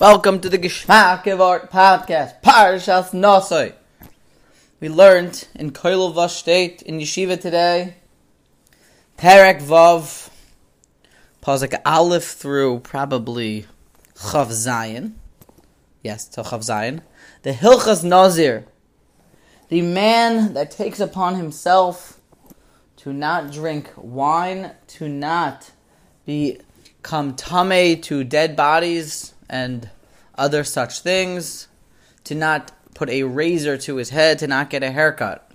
Welcome to the Geschmack of Art podcast, Parshas Nosoi. We learned in Koilov State in Yeshiva today, Perek Vav, Pasuk Aleph through probably Chaf Zayin. Yes, till Chaf Zayin. The Hilchas Nazir, the man that takes upon himself to not drink wine, to not become tame to dead bodies and other such things, to not put a razor to his head, to not get a haircut.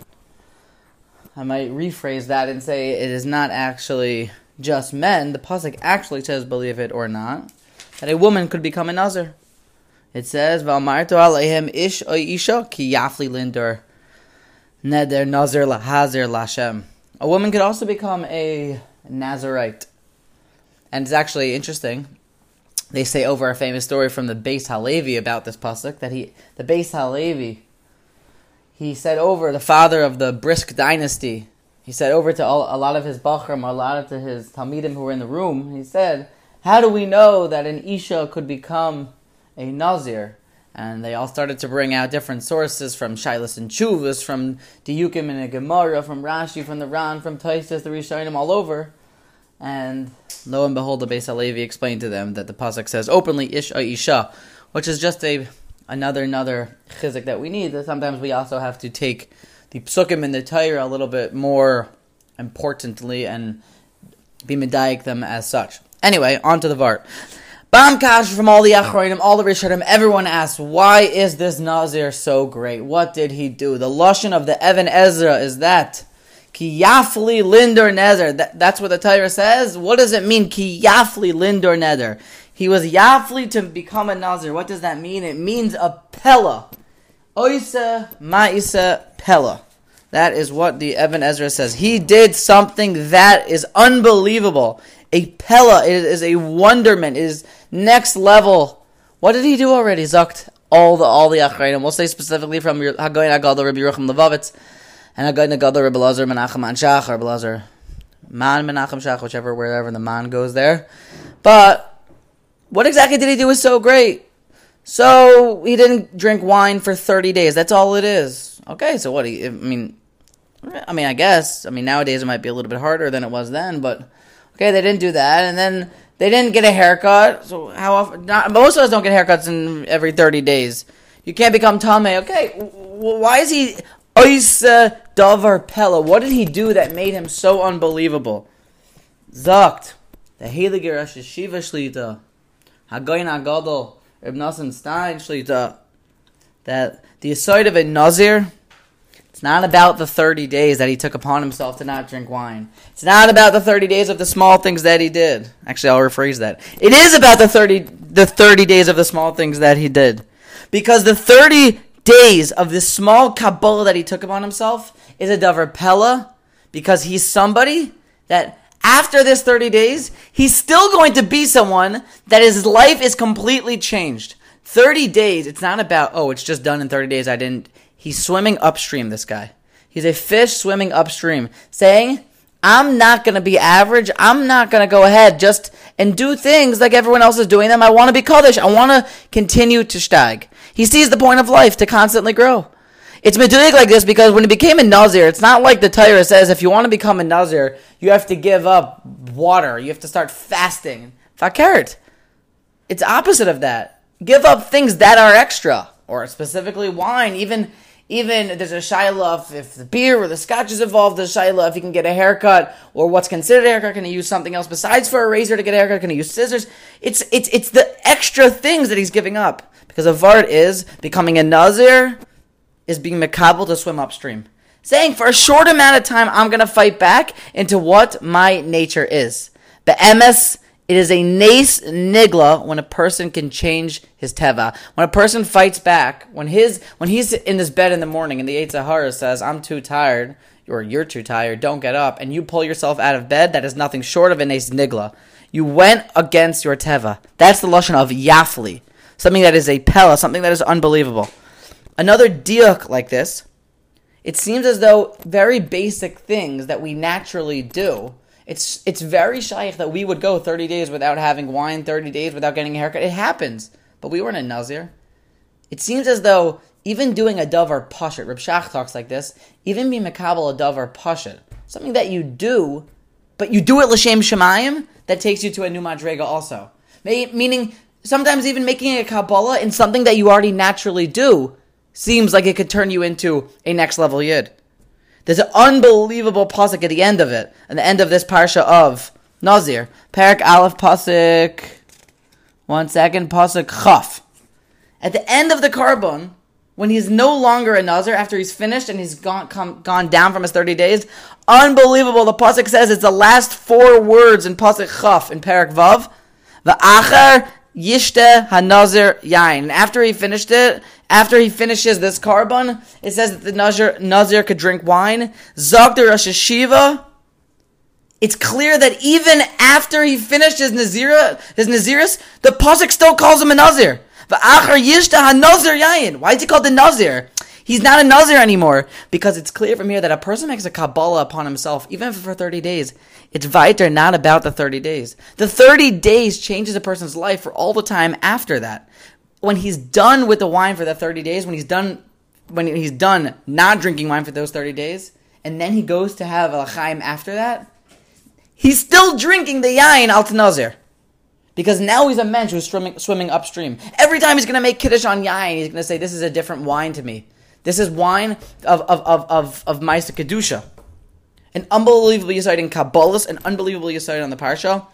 I might rephrase that and say it is not actually just men. The pasuk actually says, believe it or not, that a woman could become a nazir. It says, "V'amartu aleihem ish o isha ki yafli linder neder nazir lahazir lashem." A woman could also become a Nazarite, and it's actually interesting they say over a famous story from the Beis Halevi about this pasuk that he, the Beis Halevi, he said over the father of the Brisk dynasty. He said over to all, a lot of his bachram, a lot of to his talmidim who were in the room. He said, "How do we know that an isha could become a nazir?" And they all started to bring out different sources from Shilas and Chuvas, from Diyukim and a Gemara, from Rashi, from the Ran, from Taisus, the Rishonim, all over. And lo and behold, the Beis Halevi explained to them that the pasuk says openly "ish a isha," which is just a another another chizik that we need. That sometimes we also have to take the psukim in the Torah a little bit more importantly and be medayik them as such. Anyway, on to the vart. Bam Kash from all the Achronim, all the Rishonim, everyone asks, why is this Nazir so great? What did he do? The Lashon of the Ibn Ezra is that Ki yafli lindor neder. That, that's what the Torah says. What does it mean? Ki yafli lindor neder. He was yafli to become a nazir. What does that mean? It means a pella. Oisa ma'isa pella. That is what the Ibn Ezra says. He did something that is unbelievable. A pella. It is a wonderment. It is next level. What did he do already? Zucked all the all the achrayim. We'll say specifically from your Hagoyin Agadol Rabbi Yerucham Levovitz and a guy Nagadar Rebbe Lazar Menachem Anshach Rebbe Lazar Man Menachem Shach, whichever wherever the man goes there. But what exactly did he do was so great? So he didn't drink wine for thirty days. That's all it is. Okay, so what? He, I mean, I mean, I guess. I mean, nowadays it might be a little bit harder than it was then, but okay, they didn't do that, and then they didn't get a haircut. So how often? Not, most of us don't get haircuts in every thirty days. You can't become tame. Okay, why is he Oisa Davar Pella. What did he do that made him so unbelievable? Zakt. The Heilige Rosh Yeshiva Shlita. Hagoyin Agadol. Reb Nassim Stein Shlita. That the aside of a Nazir, it's not about the 30 days that he took upon himself to not drink wine. It's not about the 30 days of the small things that he did. Actually, I'll rephrase that. It is about the 30, the 30 days of the small things that he did. Because the 30 days of this small Kabbalah that he took upon himself is a Davar Pella because he's somebody that after this 30 days, he's still going to be someone that his life is completely changed. 30 days, it's not about, oh, it's just done in 30 days. I didn't. He's swimming upstream, this guy. He's a fish swimming upstream, saying, I'm not going to be average. I'm not going to go ahead just and do things like everyone else is doing them. I want to be Kaddish. I want to continue to stag. He sees the point of life to constantly grow. It's medulik like this because when he became a Nazir, it's not like the Torah says if you want to become a Nazir, you have to give up water. You have to start fasting. Fakert. It's opposite of that. Give up things that are extra, or specifically wine. Even even there's a shiloh if the beer or the scotch is involved. There's a shiloh if you can get a haircut or what's considered a haircut. Can you use something else besides for a razor to get a haircut? Can you use scissors? It's it's it's the extra things that he's giving up. Because a vart is becoming a nazir, is being makabel to swim upstream. Saying for a short amount of time, I'm going to fight back into what my nature is. But MS, it is a nace nigla when a person can change his teva. When a person fights back, when his when he's in his bed in the morning and the Yetzer Hara says, I'm too tired, or you're too tired, don't get up, and you pull yourself out of bed, that is nothing short of a nace nigla. You went against your teva. That's the lashon of yafli something that is a pella, something that is unbelievable. Another diuk like this, it seems as though very basic things that we naturally do. It's it's very shaykh that we would go 30 days without having wine, 30 days without getting a haircut. It happens. but we weren't a Nazir. It seems as though even doing a davar pashit, Reb Shach talks like this, even being makabel a davar pashit, something that you do, but you do it l'shem shemayim, that takes you to a new madrega also. Meaning, sometimes even making a kabbalah in something that you already naturally do seems like it could turn you into a next level yid. There's an unbelievable pasuk at the end of it, at the end of this parsha of Nazir. Parak Aleph pasuk. One second, pasuk Chaf. At the end of the korban, when he's no longer a Nazir after he's finished and he's gone come, gone down from his 30 days, unbelievable. The pasuk says it's the last four words in pasuk Chaf in Parak Vav. The Acher Yishte Hanazir Yain. After he finished it, after he finishes this korban, it says that the Nazir, Nazir could drink wine. Zogder Rosh Yeshiva. It's clear that even after he finished his Nazira, his Naziris, the Pasuk still calls him a Nazir. Why is he called the Nazir? He's not a Nazir anymore because it's clear from here that a person makes a Kabbalah upon himself, even for 30 days. It's weiter, not about the 30 days. The 30 days changes a person's life for all the time after that. When he's done with the wine for the 30 days, when he's done, when he's done not drinking wine for those 30 days, and then he goes to have a chaim after that, he's still drinking the yain al Nazir. Because now he's a mensch who's swimming, swimming upstream. Every time he's going to make kiddush on yain, he's going to say, "This is a different wine to me. This is wine of of of of, of Maisa kedusha." An unbelievable yisaid in Kabbalahs, an unbelievable yisaid on the parsha.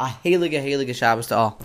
A heilige, heilige Shabbos to all.